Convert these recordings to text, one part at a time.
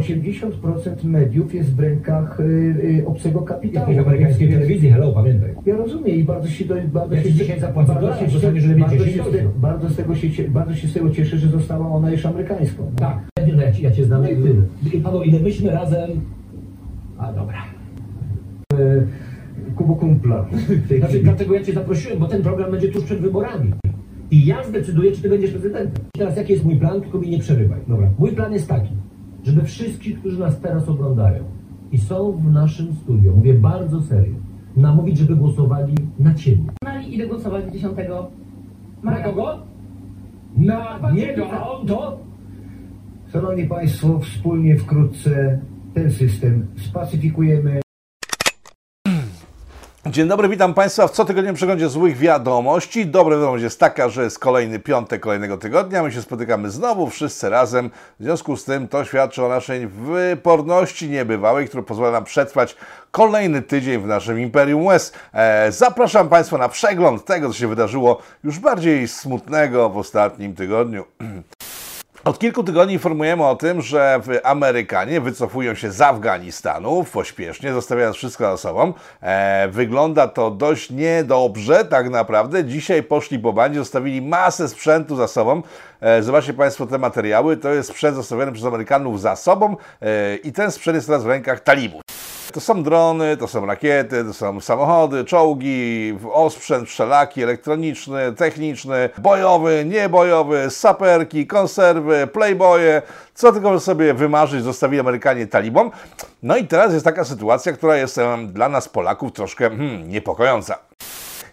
80% mediów jest w rękach y, y, obcego kapitału. Jakiejś amerykańskiej telewizji, hello, pamiętaj. Ja rozumiem i bardzo się to bardzo Ja się dzisiaj zapłacę bardzo się- bardzo 10 się, bardzo z tego się bardzo się z tego cieszę, że została ona już amerykańską. Tak, ja, cię- ja cię znam Paweł, ile myśmy razem... A dobra. Kubo kumpla. Znaczy, dlatego ja cię zaprosiłem, bo ten program będzie tuż przed wyborami. I ja zdecyduję, czy ty będziesz prezydentem. Teraz jaki jest mój plan, tylko mi nie przerywaj. Dobra. Mój plan jest taki, żeby wszystkich, którzy nas teraz oglądają i są w naszym studio, mówię bardzo serio, namówić, żeby głosowali na ciebie. Ile głosować 10 Na maja. kogo? Na niego, a on to? Szanowni Państwo, wspólnie wkrótce ten system spacyfikujemy. Dzień dobry, witam Państwa w cotygodniowym przeglądzie złych wiadomości. Dobra wiadomość jest taka, że jest kolejny piątek kolejnego tygodnia. My się spotykamy znowu wszyscy razem. W związku z tym to świadczy o naszej wyporności niebywałej, która pozwala nam przetrwać kolejny tydzień w naszym Imperium West. E, zapraszam Państwa na przegląd tego, co się wydarzyło już bardziej smutnego w ostatnim tygodniu. Od kilku tygodni informujemy o tym, że Amerykanie wycofują się z Afganistanu pośpiesznie, zostawiając wszystko za sobą. E, wygląda to dość niedobrze, tak naprawdę. Dzisiaj poszli po bandzie, zostawili masę sprzętu za sobą. E, zobaczcie Państwo te materiały. To jest sprzęt zostawiony przez Amerykanów za sobą e, i ten sprzęt jest teraz w rękach talibów. To są drony, to są rakiety, to są samochody, czołgi, osprzęt wszelaki, elektroniczny, techniczny, bojowy, niebojowy, saperki, konserwy, playboye, co tylko sobie wymarzyć, zostawili Amerykanie talibom. No i teraz jest taka sytuacja, która jest dla nas Polaków troszkę hmm, niepokojąca.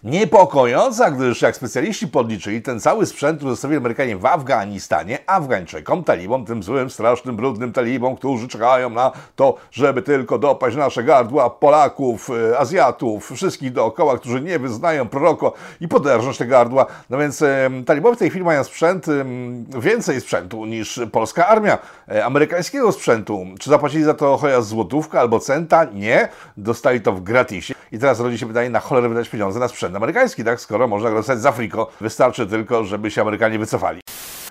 Niepokojąca, gdyż jak specjaliści podliczyli, ten cały sprzęt, który zostawili Amerykanie w Afganistanie, Afgańczykom, talibom, tym złym, strasznym, brudnym talibom, którzy czekają na to, żeby tylko dopaść nasze gardła Polaków, y, Azjatów, wszystkich dookoła, którzy nie wyznają proroko i poderżnąć te gardła. No więc talibowie w tej chwili mają sprzęt, więcej sprzętu niż polska armia, e, amerykańskiego sprzętu. Czy zapłacili za to chociaż złotówkę albo centa? Nie. Dostali to w gratisie. I teraz rodzi się pytanie, na cholerę wydać pieniądze na sprzęt amerykański, tak? Skoro można dostać z Afriko. Wystarczy tylko, żeby się Amerykanie wycofali.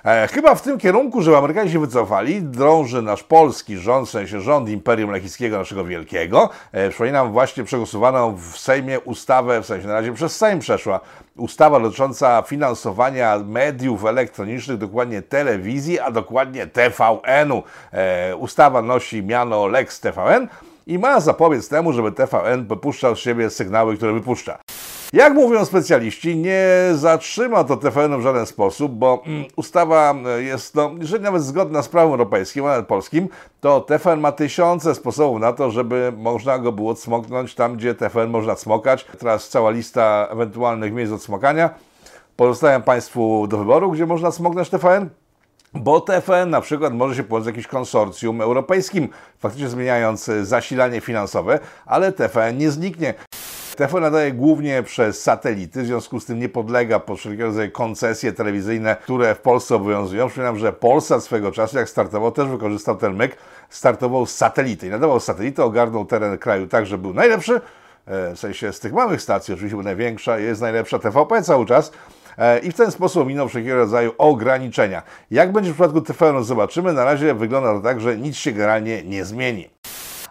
E, chyba w tym kierunku, żeby Amerykanie się wycofali, drąży nasz polski rząd, w sensie rząd Imperium Lechickiego, naszego wielkiego. E, przypominam właśnie przegłosowaną w Sejmie ustawę, w sensie na razie przez Sejm przeszła, ustawa dotycząca finansowania mediów elektronicznych, dokładnie telewizji, a dokładnie TVN-u. E, ustawa nosi miano Lex TVN i ma zapobiec temu, żeby TVN wypuszczał z siebie sygnały, które wypuszcza. Jak mówią specjaliści, nie zatrzyma to TVN w żaden sposób, bo mm, ustawa e, jest, no, jeżeli nawet zgodna z prawem europejskim, a nawet polskim, to TVN ma tysiące sposobów na to, żeby można go było cmoknąć tam, gdzie TVN można cmokać. Teraz cała lista ewentualnych miejsc od smokania. Pozostawiam Państwu do wyboru, gdzie można smoknąć TVN. Bo TFN na przykład może się połączyć z jakimś konsorcjum europejskim, faktycznie zmieniając e, zasilanie finansowe, ale TFN nie zniknie. TFN nadaje głównie przez satelity, w związku z tym nie podlega pod wszelkiego rodzaju koncesje telewizyjne, które w Polsce obowiązują. Przypominam, że Polsat swego czasu, jak startował, też wykorzystał ten myk, startował z satelity i nadawał satelity, ogarnął teren kraju tak, że był najlepszy, e, w sensie z tych małych stacji, oczywiście największa, jest najlepsza TVP cały czas, E, i w ten sposób minął wszelkiego rodzaju ograniczenia. Jak będzie w przypadku TVN zobaczymy, na razie wygląda to tak, że nic się generalnie nie zmieni.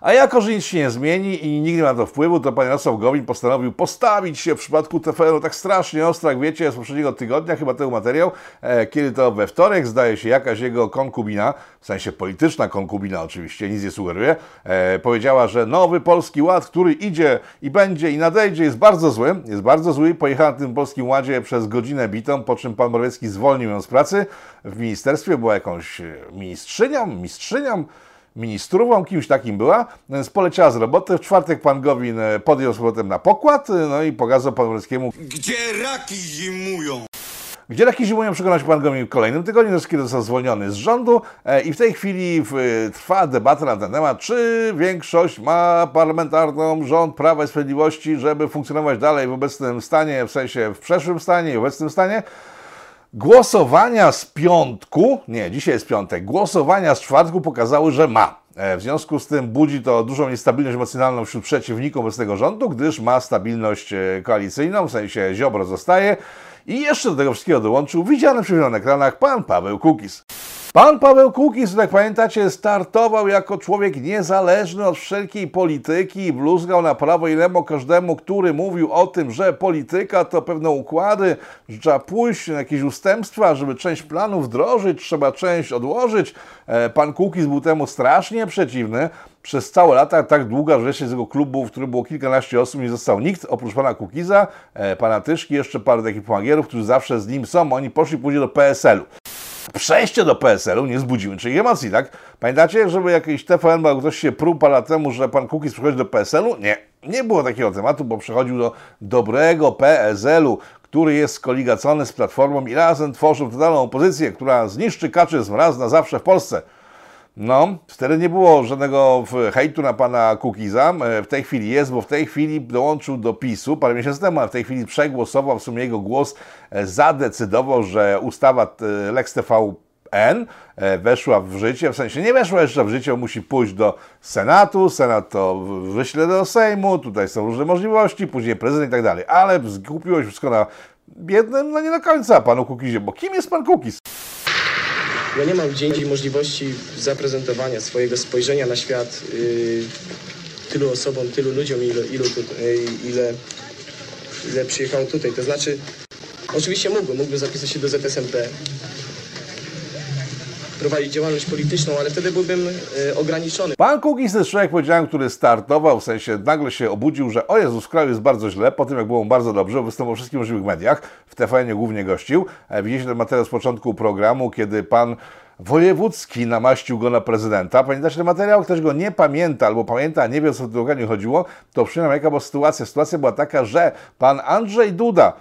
A jako, że nic się nie zmieni i nikt nie ma to wpływu, to pan Jarosław Gowin postanowił postawić się w przypadku TVN-u tak strasznie ostro, jak wiecie, z poprzedniego tygodnia, chyba ten materiał, e, kiedy to we wtorek, zdaje się, jakaś jego konkubina, w sensie polityczna konkubina oczywiście, nic nie sugeruje, e, powiedziała, że nowy Polski Ład, który idzie i będzie i nadejdzie, jest bardzo zły, jest bardzo zły, pojechała na tym Polskim Ładzie przez godzinę bitą, po czym pan Morawiecki zwolnił ją z pracy. W ministerstwie, była jakąś e, ministrzynią, mistrzynią, ministrową, kimś takim była, więc poleciała z roboty. W czwartek pan Gowin e, podjął z powrotem na pokład, e, no i pokazał panu Morawieckiemu, Gdzie raki zimują? gdzie taki zimują przekonać pan Gowin w kolejnym tygodniu, kiedy został zwolniony z rządu e, i w tej chwili e, trwa debata na ten temat, czy większość ma parlamentarną rząd Prawa i Sprawiedliwości, żeby funkcjonować dalej w obecnym stanie, w sensie w przeszłym stanie i obecnym stanie. Głosowania z piątku, nie, dzisiaj jest piątek, głosowania z czwartku pokazały, że ma. E, W związku z tym budzi to dużą niestabilność emocjonalną wśród przeciwników obecnego rządu, gdyż ma stabilność e, koalicyjną, w sensie Ziobro zostaje i jeszcze do tego wszystkiego dołączył widziany przy na ekranach pan Paweł Kukiz. Pan Paweł Kukiz, jak pamiętacie, startował jako człowiek niezależny od wszelkiej polityki i bluzgał na prawo i lewo każdemu, który mówił o tym, że polityka to pewne układy, że trzeba pójść na jakieś ustępstwa, żeby część planów wdrożyć, trzeba część odłożyć. E, pan Kukiz był temu strasznie przeciwny. Przez całe lata, tak długa, wreszcie z tego klubu, w którym było kilkanaście osób, nie został nikt, oprócz pana Kukiza, e, pana Tyszki, jeszcze parę takich pomagierów, którzy zawsze z nim są. Oni poszli później do PSL-u przejście do PSL-u nie zbudziły niczych emocji, tak? Pamiętacie, żeby jakiś TVN, bo ktoś się pruł parę lat temu, że pan Kukiz przychodzi do PSL-u? Nie, nie było takiego tematu, bo przechodził do dobrego PSL-u, który jest skoligacony z Platformą i razem tworzył totalną opozycję, która zniszczy kaczyzm raz na zawsze w Polsce. No, wtedy nie było żadnego hejtu na pana Kukiza. E, w tej chwili jest, bo w tej chwili dołączył do PiSu parę miesięcy temu, a w tej chwili przegłosował, w sumie jego głos e, zadecydował, że ustawa e, Lex TVN weszła w życie, w sensie nie weszła jeszcze w życie, musi pójść do Senatu, Senat to wyśle do Sejmu, tutaj są różne możliwości, później prezydent i tak dalej, ale skupiło się wszystko na biednym, no nie do końca panu Kukizie, bo kim jest pan Kukiz? Ja nie mam gdzie indziej możliwości zaprezentowania swojego spojrzenia na świat yy, tylu osobom, tylu ludziom, ile, ilu tu, yy, ile, ile przyjechało tutaj. To znaczy, oczywiście mógłbym, mógłbym zapisać się do ZSMP, prowadzić działalność polityczną, ale wtedy byłbym yy, ograniczony. Pan Kukiz to jest człowiek, powiedziałem, który startował, w sensie nagle się obudził, że o Jezus, w kraju jest bardzo źle, po tym jak było mu bardzo dobrze, występował we wszystkich możliwych mediach, w TVN głównie gościł. E, widzieliście ten materiał z początku programu, kiedy pan Wojewódzki namaścił go na prezydenta. Pamiętacie ten materiał? Ktoś go nie pamięta albo pamięta, nie wie o co w tym chodziło, to przynajmniej jaka była sytuacja. Sytuacja była taka, że pan Andrzej Duda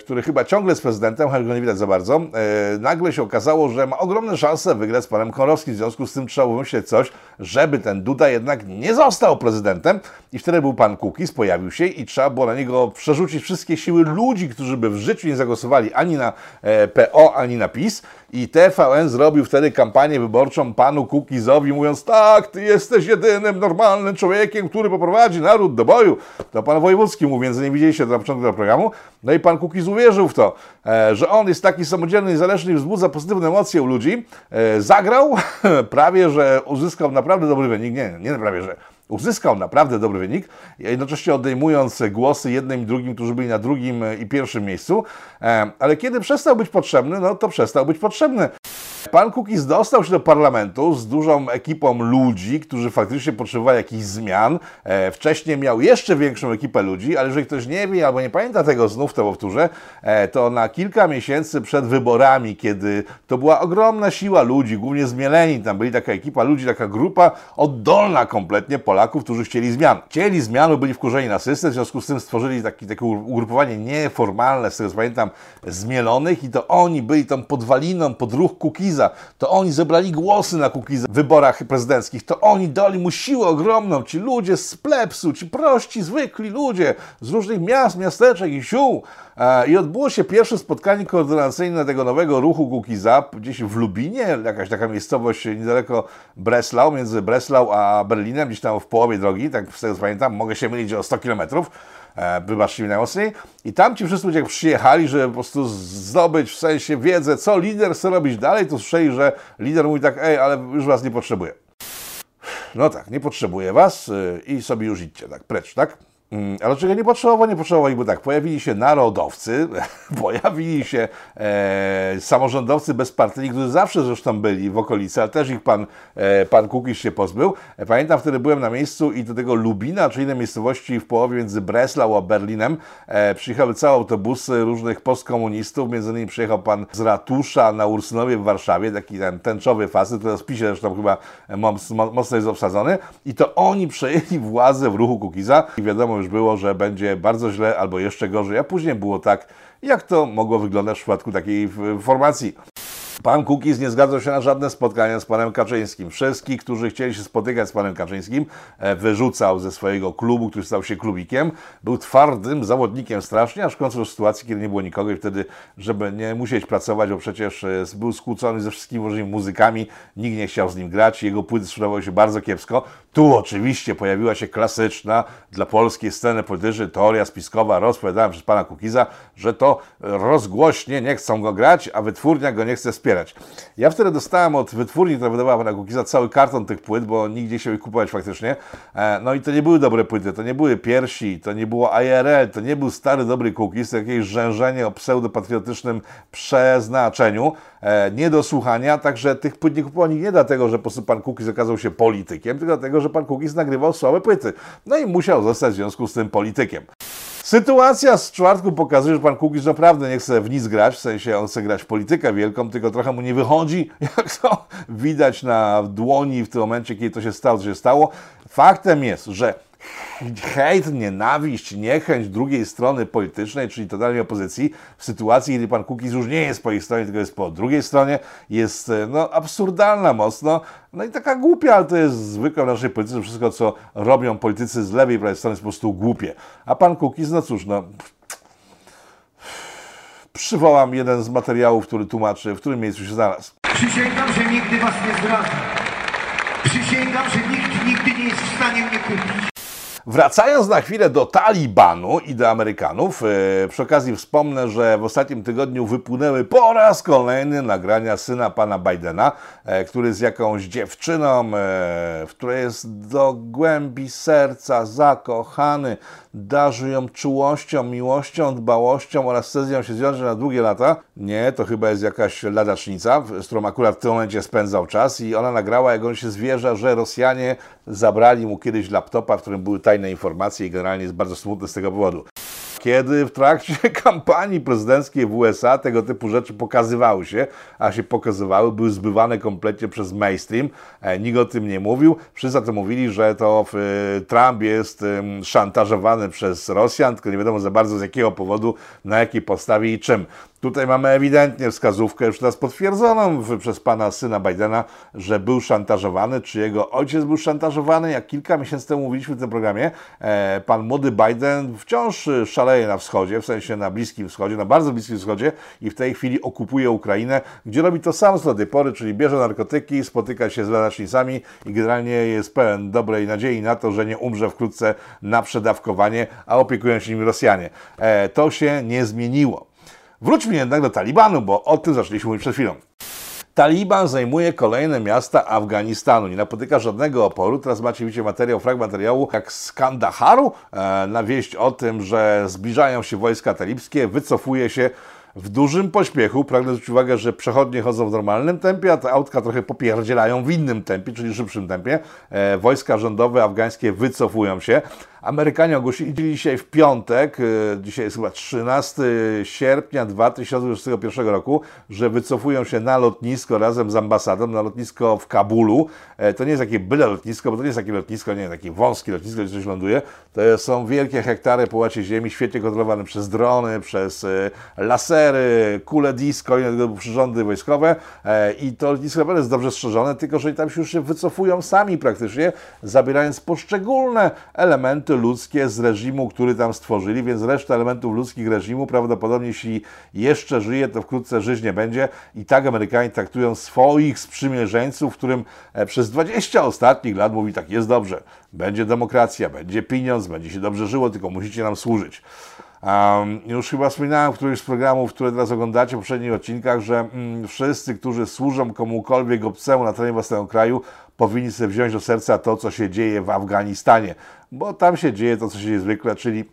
który chyba ciągle jest prezydentem, choć go nie widać za bardzo, e, nagle się okazało, że ma ogromne szanse wygrać z panem Konowskim. W związku z tym trzeba wymyślić coś, żeby ten Duda jednak nie został prezydentem. I wtedy był pan Kukiz, pojawił się i trzeba było na niego przerzucić wszystkie siły ludzi, którzy by w życiu nie zagłosowali ani na e, PO, ani na PiS. I TVN zrobił wtedy kampanię wyborczą panu Kukizowi, mówiąc tak, ty jesteś jedynym normalnym człowiekiem, który poprowadzi naród do boju. To pan Wojewódzki mówił, więc nie widzieliście to na początku tego programu. No i pan Kukiz uwierzył w to, e, że on jest taki samodzielny, niezależny i wzbudza pozytywne emocje u ludzi. E, zagrał, prawie że uzyskał naprawdę dobry wynik. Nie, nie prawie że. Uzyskał naprawdę dobry wynik, jednocześnie odejmując głosy jednym i drugim, którzy byli na drugim i pierwszym miejscu. Ale kiedy przestał być potrzebny, no to przestał być potrzebny. Pan Kukiz dostał się do parlamentu z dużą ekipą ludzi, którzy faktycznie potrzebowali jakichś zmian. E, wcześniej miał jeszcze większą ekipę ludzi, ale jeżeli ktoś nie wie albo nie pamięta tego, znów to powtórzę, e, to na kilka miesięcy przed wyborami, kiedy to była ogromna siła ludzi, głównie zmieleni, tam byli taka ekipa ludzi, taka grupa oddolna kompletnie Polaków, którzy chcieli zmian. Chcieli zmian, byli wkurzeni na system, w związku z tym stworzyli taki, takie ugrupowanie nieformalne, z tego co pamiętam, zmielonych i to oni byli tą podwaliną pod ruch Kukiza to oni zebrali głosy na Kukiza w wyborach prezydenckich, to oni dali mu siłę ogromną, ci ludzie z plepsu, ci prości, zwykli ludzie z różnych miast, miasteczek i sił. E, I odbyło się pierwsze spotkanie koordynacyjne tego nowego ruchu Kukiza gdzieś w Lubinie, jakaś taka miejscowość niedaleko Breslau, między Breslau a Berlinem, gdzieś tam w połowie drogi, tak z tego co pamiętam, mogę się mylić o 100 kilometrów. E, wybaczcie mi najmocniej. I tam ci wszyscy ludzie przyjechali, żeby po prostu zdobyć w sensie wiedzę, co lider chce robić dalej, to słyszeli, że lider mówi tak, ej, ale już was nie potrzebuję. No tak, nie potrzebuję was y, i sobie już idźcie, tak, precz, tak? Mm, ale czego nie potrzebował? Nie potrzebowali, bo tak, pojawili się narodowcy, pojawili się e, samorządowcy bezpartyjni, którzy zawsze zresztą byli w okolicy, ale też ich pan, e, pan Kukisz się pozbył. E, pamiętam, wtedy byłem na miejscu i do tego Lubina, czy innej miejscowości w połowie między Breslau a Berlinem, e, przyjechały całe autobusy różnych postkomunistów, między innymi przyjechał pan z ratusza na Ursynowie w Warszawie, taki ten tęczowy facet, który w spisie zresztą chyba mocno jest obsadzony i to oni przejęli władzę w ruchu Kukiza i wiadomo, już było, że będzie bardzo źle albo jeszcze gorzej, a później było tak, jak to mogło wyglądać w przypadku takiej formacji. Pan Kukiz nie zgadzał się na żadne spotkania z panem Kaczyńskim. Wszystkich, którzy chcieli się spotykać z panem Kaczyńskim, e, wyrzucał ze swojego klubu, który stał się klubikiem. Był twardym zawodnikiem strasznie, aż w końcu w sytuacji, kiedy nie było nikogo i wtedy, żeby nie musieć pracować, bo przecież e, był skłócony ze wszystkimi możliwymi muzykami, nikt nie chciał z nim grać, jego płyty sprzedawały się bardzo kiepsko. Tu oczywiście pojawiła się klasyczna dla polskiej sceny politycznej teoria spiskowa rozpowiadana przez pana Kukiza, że to rozgłośnie nie chcą go grać, a wytwórnia go nie chce wspierać wspierać. Ja wtedy dostałem od wytwórni, która wydawała pana Kukiza, cały karton tych płyt, bo nigdzie się ich kupować faktycznie. E, no i to nie były dobre płyty, to nie były piersi, to nie było IRL, to nie był stary dobry Kukiz, to jakieś rzężenie o pseudopatriotycznym przeznaczeniu, e, nie do słuchania, także tych płyt nie kupował nie dlatego, że po prostu pan Kukiz okazał się politykiem, tylko dlatego, że pan Kukiz nagrywał słabe płyty. No i musiał zostać w związku z tym politykiem. Sytuacja z czwartku pokazuje, że pan Kukiz naprawdę nie chce w nic grać, w sensie on chce grać w politykę wielką, tylko trochę mu nie wychodzi, jak to widać na dłoni w tym momencie, kiedy to się stało, co się stało. Faktem jest, że hejt, nienawiść, niechęć drugiej strony politycznej, czyli totalnej opozycji, w sytuacji, kiedy pan Kukiz już nie jest po ich stronie, tylko jest po drugiej stronie, jest e, no, absurdalna mocno, no i taka głupia, ale to jest zwykłe w naszej polityce, wszystko co robią politycy z lewej i prawej strony jest po prostu głupie. A pan Kukiz, no cóż, no przywołam jeden z materiałów, który tłumaczy, w którym miejscu się znalazł. Przysięgam, że nigdy was nie zdradzę. Przysięgam, że nikt nigdy nie jest w stanie mnie kupić. Wracając na chwilę do Talibanu i do Amerykanów, e, przy okazji wspomnę, że w ostatnim tygodniu wypłynęły po raz kolejny nagrania syna pana Bidena, e, który z jakąś dziewczyną, e, w której jest do głębi serca zakochany, darzy ją czułością, miłością, dbałością oraz nią się związać na długie lata. Nie, to chyba jest jakaś ladacznica, z którą akurat w tym momencie spędzał czas i ona nagrała, jak on się zwierza, że Rosjanie zabrali mu kiedyś laptopa, w którym były tajne informacje i generalnie jest bardzo smutny z tego powodu kiedy w trakcie kampanii prezydenckiej w USA tego typu rzeczy pokazywały się, a się pokazywały, były zbywane kompletnie przez mainstream. E, nikt o tym nie mówił. Wszyscy o tym mówili, że to e, Trump jest szantażowany przez Rosjan, tylko nie wiadomo za bardzo z jakiego powodu, na jakiej podstawie i czym. Tutaj mamy ewidentnie wskazówkę już teraz potwierdzoną przez pana syna Bidena, że był szantażowany, czy jego ojciec był szantażowany. Jak kilka miesięcy temu mówiliśmy w tym programie, e, pan młody Biden wciąż szaleje na wschodzie, w sensie na Bliskim Wschodzie, na bardzo Bliskim Wschodzie i w tej chwili okupuje Ukrainę, gdzie robi to samo co do tej pory, czyli bierze narkotyki, spotyka się z ladacznicami i generalnie jest pełen dobrej nadziei na to, że nie umrze wkrótce na przedawkowanie, a opiekują się nim Rosjanie. E, to się nie zmieniło. Wróćmy jednak do Talibanu, bo o tym zaczęliśmy mówić przed chwilą. Taliban zajmuje kolejne miasta Afganistanu. Nie napotyka żadnego oporu. Teraz macie, widzicie, materiał, fragment materiału, jak z Kandaharu, e, na wieść o tym, że zbliżają się wojska talibskie, wycofuje się w dużym pośpiechu. Pragnę zwrócić uwagę, że przechodnie chodzą w normalnym tempie, a te autka trochę popierdzielają w innym tempie, czyli szybszym tempie. E, wojska rządowe afgańskie wycofują się. Amerykanie ogłosili dzisiaj w piątek, e, dzisiaj jest chyba 13 sierpnia 2021 roku, że wycofują się na lotnisko razem z ambasadą, na lotnisko w Kabulu. E, to nie jest takie byle lotnisko, bo to nie jest takie lotnisko, nie takie wąskie lotnisko, gdzie coś ląduje. To są wielkie hektary po łacie ziemi, świetnie kontrolowane przez drony, przez e, lasery, kule disco i przyrządy wojskowe. I to lotnisko naprawdę jest dobrze strzeżone, tylko że tam się już się wycofują sami praktycznie, zabierając poszczególne elementy ludzkie z reżimu, który tam stworzyli, więc reszta elementów ludzkich reżimu prawdopodobnie, jeśli jeszcze żyje, to wkrótce żyć nie będzie. I tak Amerykanie traktują swoich sprzymierzeńców, którym e, przez 20 ostatnich lat mówi tak, jest dobrze, będzie demokracja, będzie pieniądz, będzie się dobrze żyło, tylko musicie nam służyć. Um, już chyba wspominałem w którymś z programów, które teraz oglądacie w poprzednich odcinkach, że mm, wszyscy, którzy służą komukolwiek obcemu na terenie własnego kraju, powinni sobie wziąć do serca to, co się dzieje w Afganistanie, bo tam się dzieje to, co się dzieje zwykle, czyli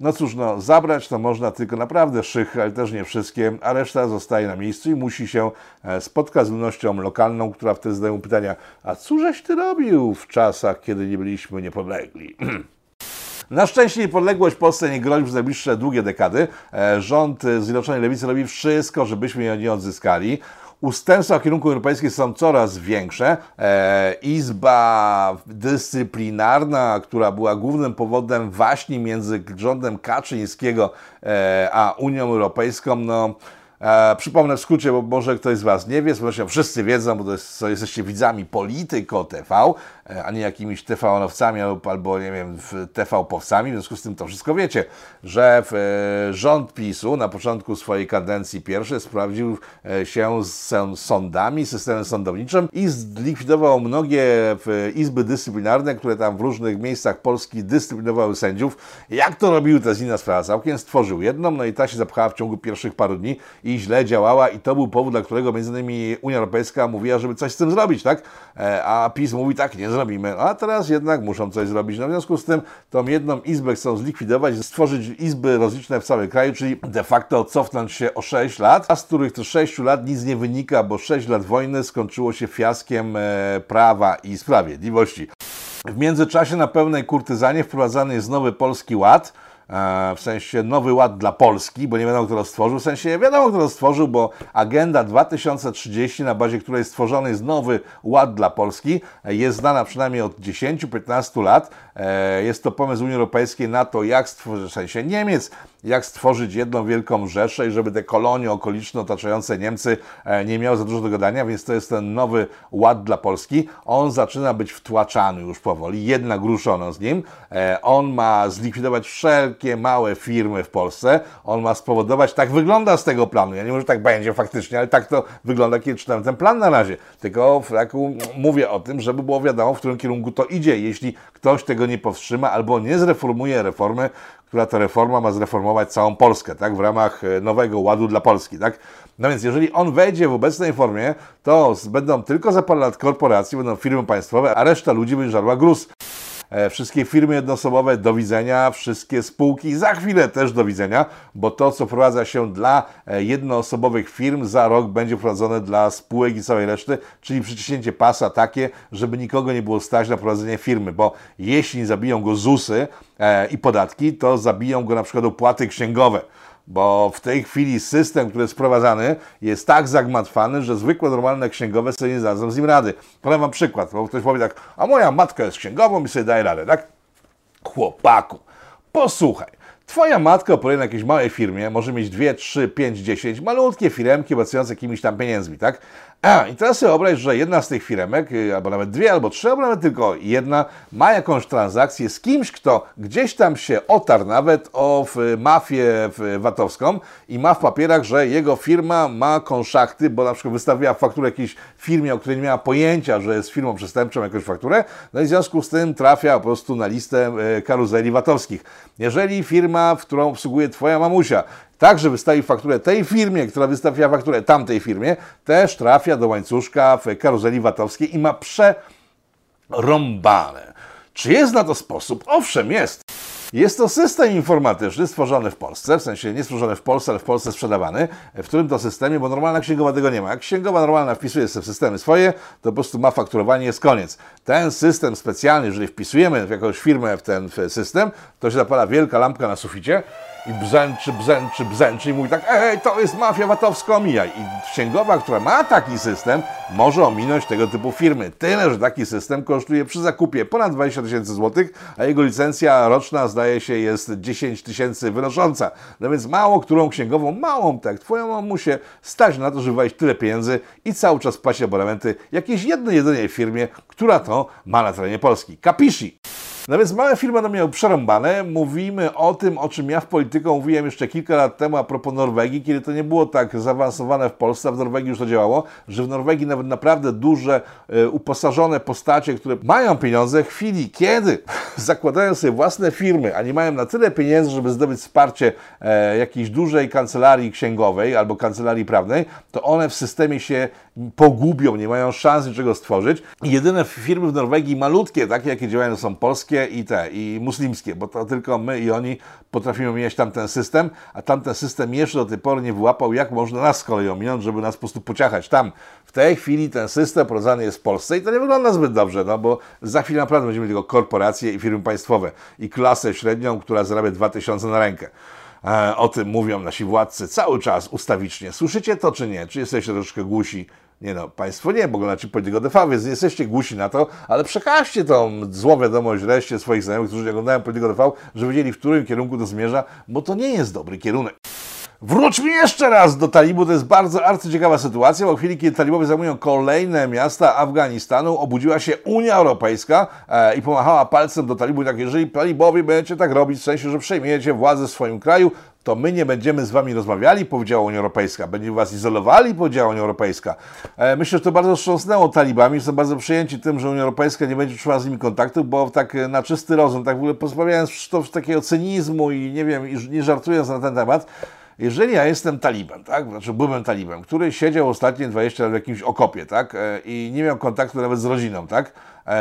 no cóż, no, zabrać to można tylko naprawdę szych, ale też nie wszystkie, a reszta zostaje na miejscu i musi się e, spotkać z ludnością lokalną, która wtedy zadaje pytania, a cóżeś ty robił w czasach, kiedy nie byliśmy niepodlegli? Na szczęście niepodległość Polsce nie grozi przez najbliższe długie dekady. E, rząd Zjednoczonej Lewicy robi wszystko, żebyśmy ją nie odzyskali. Ustępstwa w kierunku europejskim są coraz większe. E, Izba dyscyplinarna, która była głównym powodem waśni między rządem Kaczyńskiego e, a Unią Europejską, no, E, przypomnę w skrócie, bo może ktoś z Was nie wie, zresztą wszyscy wiedzą, bo to jest, jesteście widzami Polityko TV, a nie jakimiś TV-owcami albo, nie wiem, TV-powcami. W związku z tym to wszystko wiecie, że e, rząd PiSu na początku swojej kadencji pierwszej sprawdził e, się z sądami, systemem sądowniczym i zlikwidował mnogie izby dyscyplinarne, które tam w różnych miejscach Polski dyscyplinowały sędziów. Jak to robił, to jest inna sprawa. Całkiem stworzył jedną, no i ta się zapchała w ciągu pierwszych paru dni i źle działała i to był powód, dla którego między innymi Unia Europejska mówiła, żeby coś z tym zrobić, tak? E, a PiS mówi tak, nie zrobimy. A teraz jednak muszą coś zrobić. No w związku z tym tą jedną izbę chcą zlikwidować, stworzyć izby rozliczne w całym kraju, czyli de facto cofnąć się o 6 lat, a z których to 6 lat nic nie wynika, bo 6 lat wojny skończyło się fiaskiem e, prawa i sprawiedliwości. W międzyczasie na pełnej kurtyzanie wprowadzany jest nowy polski ład, w sensie nowy ład dla Polski, bo nie wiadomo, kto to stworzył, w sensie wiadomo, kto to stworzył, bo Agenda 2030, na bazie której stworzony jest nowy ład dla Polski, jest znana przynajmniej od 10-15 lat. E, jest to pomysł Unii Europejskiej na to, jak stworzyć, w sensie Niemiec, jak stworzyć jedną wielką Rzeszę i żeby te kolonie okoliczne otaczające Niemcy e, nie miały za dużo do gadania, więc to jest ten nowy ład dla Polski. On zaczyna być wtłaczany już powoli, jednak ruszono z nim. On ma zlikwidować wszelkie małe firmy w Polsce. On ma spowodować, tak wygląda z tego planu. Ja nie mówię, że tak będzie faktycznie, ale tak to wygląda, kiedy czytam ten plan na razie. Tylko tak mówię o tym, żeby było wiadomo, w którym kierunku to idzie. Jeśli ktoś tego nie powstrzyma albo nie zreformuje reformy, która to reforma ma zreformować całą Polskę, tak, w ramach e, nowego ładu dla Polski, tak. No więc jeżeli on wejdzie w obecnej formie, to będą tylko za parę lat korporacje, będą firmy państwowe, a reszta ludzi będzie żarła gruz. E, wszystkie firmy jednoosobowe do widzenia, wszystkie spółki za chwilę też do widzenia, bo to, co wprowadza się dla e, jednoosobowych firm, za rok będzie wprowadzone dla spółek i całej reszty, czyli przyciśnięcie pasa takie, żeby nikogo nie było stać na prowadzenie firmy, bo jeśli zabiją go ZUSy e, i podatki, to zabiją go na przykład opłaty księgowe bo w tej chwili system, który jest wprowadzany, jest tak zagmatwany, że zwykłe, normalne księgowe sobie nie zdadzą z nim rady. Podam wam przykład, bo ktoś powie tak, a moja matka jest księgową i sobie daje radę, tak? Chłopaku, posłuchaj, Twoja matka operuje na jakiejś małej firmie, może mieć 2, 3, 5, 10 malutkie firemki obiecujące jakimiś tam pieniędzmi, tak? A, i teraz sobie wyobraź, że jedna z tych firemek, y, albo nawet dwie, albo trzy, albo nawet tylko jedna, ma jakąś transakcję z kimś, kto gdzieś tam się otarł nawet o mafię VAT-owską i ma w papierach, że jego firma ma konszachty, bo na przykład wystawiła fakturę jakiejś firmie, o której nie miała pojęcia, że jest firmą przestępczą, jakąś fakturę, no i w związku z tym trafia po prostu na listę y, karuzeli VAT-owskich. Jeżeli firma, w którą obsługuje Twoja mamusia, także wystawi fakturę tej firmie, która wystawia fakturę tamtej firmie, też trafia do łańcuszka w karuzeli VAT-owskiej i ma przerąbane. Czy jest na to sposób? Owszem, jest. Jest to system informatyczny stworzony w Polsce, w sensie nie stworzony w Polsce, ale w Polsce sprzedawany, w którym to systemie, bo normalna księgowa tego nie ma. Jak księgowa normalna wpisuje sobie w systemy swoje, to po prostu ma fakturowanie, jest koniec. Ten system specjalny, jeżeli wpisujemy jakąś firmę w ten system, to się zapala wielka lampka na suficie i brzęczy, brzęczy, brzęczy i mówi tak, ej, to jest mafia VAT-owska, omijaj. I księgowa, która ma taki system, może ominąć tego typu firmy. Tyle, że taki system kosztuje przy zakupie ponad 20 tysięcy złotych, a jego licencja roczna zdaje się jest 10 tysięcy wynosząca. No więc mało którą księgową, małą tak, twoją mamusię stać na to, żeby wejść tyle pieniędzy i cały czas płacić abonamenty jakiejś jednej, jedynej firmie, która to ma na terenie Polski. Kapishi! No więc małe firmy będą miały przerąbane. Mówimy o tym, o czym ja w polityką mówiłem jeszcze kilka lat temu a propos Norwegii, kiedy to nie było tak zaawansowane w Polsce, a w Norwegii już to działało, że w Norwegii nawet naprawdę duże, e, uposażone postacie, które mają pieniądze, w chwili, kiedy zakładają sobie własne firmy, a nie mają na tyle pieniędzy, żeby zdobyć wsparcie e, jakiejś dużej kancelarii księgowej albo kancelarii prawnej, to one w systemie się pogubią, nie mają szans niczego stworzyć. I jedyne firmy w Norwegii malutkie, takie jakie działają, są polskie i te, i muslimskie, bo to tylko my i oni potrafimy mieć tamten system, a tamten system jeszcze do tej pory nie wyłapał, jak można nas z kolei ominąć, żeby nas po prostu pociachać tam. W tej chwili ten system prowadzony jest w Polsce i to nie wygląda zbyt dobrze, no bo za chwilę naprawdę będziemy tylko korporacje i firmy państwowe i klasę średnią, która zarabia 2000 na rękę. E, o tym mówią nasi władcy cały czas ustawicznie. Słyszycie to czy nie? Czy jesteście troszkę głusi? Nie no, Państwo nie, bo oglądacie Polityko więc nie jesteście głusi na to, ale przekażcie tą złą wiadomość reszcie swoich znajomych, którzy oglądają Polityko TV, żeby wiedzieli, w którym kierunku to zmierza, bo to nie jest dobry kierunek. Wróćmy jeszcze raz do talibów. To jest bardzo arcyciekawa sytuacja, bo w chwili, kiedy talibowie zajmują kolejne miasta Afganistanu, obudziła się Unia Europejska e, i pomachała palcem do talibów, tak, jeżeli talibowie będziecie tak robić, w sensie, że przejmiecie władzę w swoim kraju, to my nie będziemy z wami rozmawiali, powiedziała Unia Europejska. Będziemy was izolowali, powiedziała Unia Europejska. E, myślę, że to bardzo wstrząsnęło talibami, są bardzo przyjęci tym, że Unia Europejska nie będzie trzymała z nimi kontaktów, bo tak e, na czysty rozum, tak w ogóle pozbawiając to takiego cynizmu i nie wiem, i nie żartując na ten temat, jeżeli ja jestem talibem, tak, znaczy byłem talibem, który siedział ostatnie 20 lat w jakimś okopie, tak, e, i nie miał kontaktu nawet z rodziną, tak,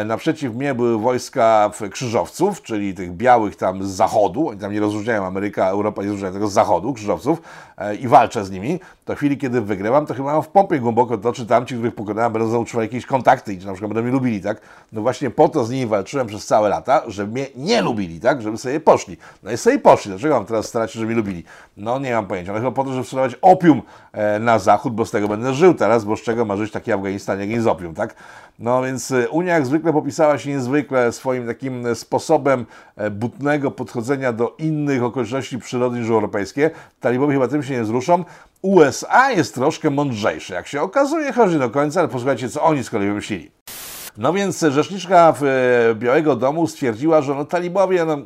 naprzeciw mnie były wojska krzyżowców, czyli tych białych tam z zachodu, oni tam nie rozróżniają Ameryka, Europa, nie rozróżniają tego z zachodu, krzyżowców e, i walczę z nimi. To w chwili, kiedy wygrywam, to chyba mam w pompie głęboko to, czy tamci, których pokonałem, będą załóżmy jakieś kontakty i czy na przykład będą mnie lubili, tak? No właśnie po to z nimi walczyłem przez całe lata, żeby mnie nie lubili, tak? Żeby sobie poszli. No i sobie poszli. Dlaczego mam teraz starać się, żeby mnie lubili? No nie mam pojęcia. No chyba po to, żeby sprzedawać opium e, na zachód, bo z tego będę żył teraz, bo z czego ma żyć taki Afganistan, jak nie z opium, tak? No więc Unia jak zwykle popisała się niezwykle swoim takim sposobem e, butnego podchodzenia do innych okoliczności przyrody niż europejskie. Talibowie chyba tym się nie wzruszą. USA jest troszkę mądrzejsze, jak się okazuje, chodzi do końca, ale posłuchajcie, co oni z kolei wymyślili. No więc rzeczniczka e, Białego Domu stwierdziła, że no talibowie, no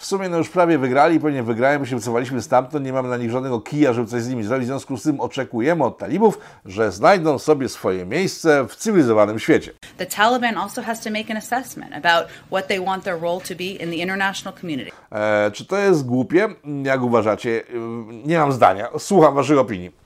w sumie no już prawie wygrali, pewnie wygrają, się wycofaliśmy stamtąd, nie mamy na nich żadnego kija, żeby coś z nimi zrobić. W związku z tym oczekujemy od talibów, że znajdą sobie swoje miejsce w cywilizowanym świecie. The Taliban also has to make an assessment about what they want their role to be in the international community. E, czy to jest głupie? Jak uważacie? E, nie mam zdania. Słucham waszych opinii.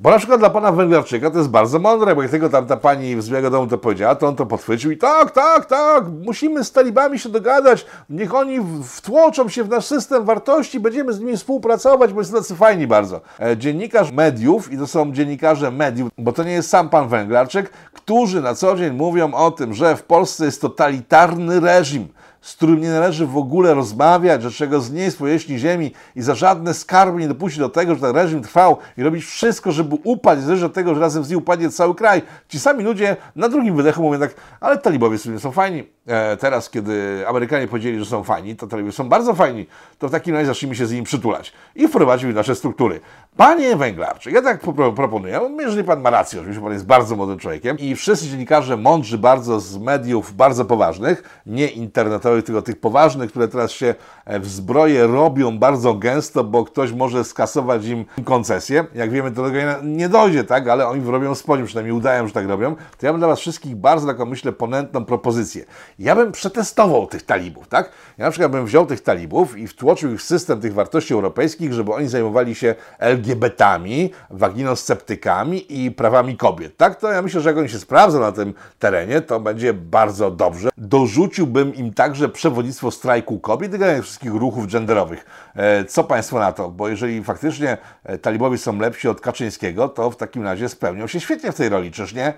Bo na przykład dla pana Węglarczyka to jest bardzo mądre, bo jak tylko tam ta pani z Białego Domu to powiedziała, to on to podchwycił i tak, tak, tak, musimy z talibami się dogadać, niech oni wtłoczą się w nasz system wartości, będziemy z nimi współpracować, bo jest tacy fajni bardzo. E, dziennikarz mediów, i to są dziennikarze mediów, bo to nie jest sam pan Węglarczyk, którzy na co dzień mówią o tym, że w Polsce jest totalitarny reżim, z którym nie należy w ogóle rozmawiać, że czego z powierzchni ziemi i za żadne skarby nie dopuścić do tego, że ten reżim trwał i robić wszystko, żeby upaść, zależy od tego, że razem z nim upadnie cały kraj. Ci sami ludzie na drugim wydechu mówią tak, ale talibowie sobie są fajni. E, teraz, kiedy Amerykanie powiedzieli, że są fajni, to talibowie są bardzo fajni, to w takim razie zacznijmy się z nimi przytulać i wprowadzić w nasze struktury. Panie Węglarczyk, ja tak proponuję, jeżeli pan ma rację, oczywiście pan jest bardzo młodym człowiekiem i wszyscy dziennikarze mądrzy bardzo z mediów bardzo poważnych, nie internetowych, tylko tych poważnych, które teraz się e, w zbroje robią bardzo gęsto, bo ktoś może skasować im koncesję. Jak wiemy, do tego nie dojdzie, tak, ale oni robią spodnie, przynajmniej udają, że tak robią. To ja bym dla was wszystkich bardzo taką, myślę, ponętną propozycję. Ja bym przetestował tych talibów, tak? Ja na przykład bym wziął tych talibów i wtłoczył ich w system tych wartości europejskich, żeby oni zajmowali się LGBT-ami, waginosceptykami i prawami kobiet, tak? To ja myślę, że jak oni się sprawdzą na tym terenie, to będzie bardzo dobrze. Dorzuciłbym im także przewodnictwo strajku kobiet i wszystkich ruchów genderowych. E, co Państwo na to? Bo jeżeli faktycznie e, talibowie są lepsi od Kaczyńskiego, to w takim razie spełnią się świetnie w tej roli, czyż nie?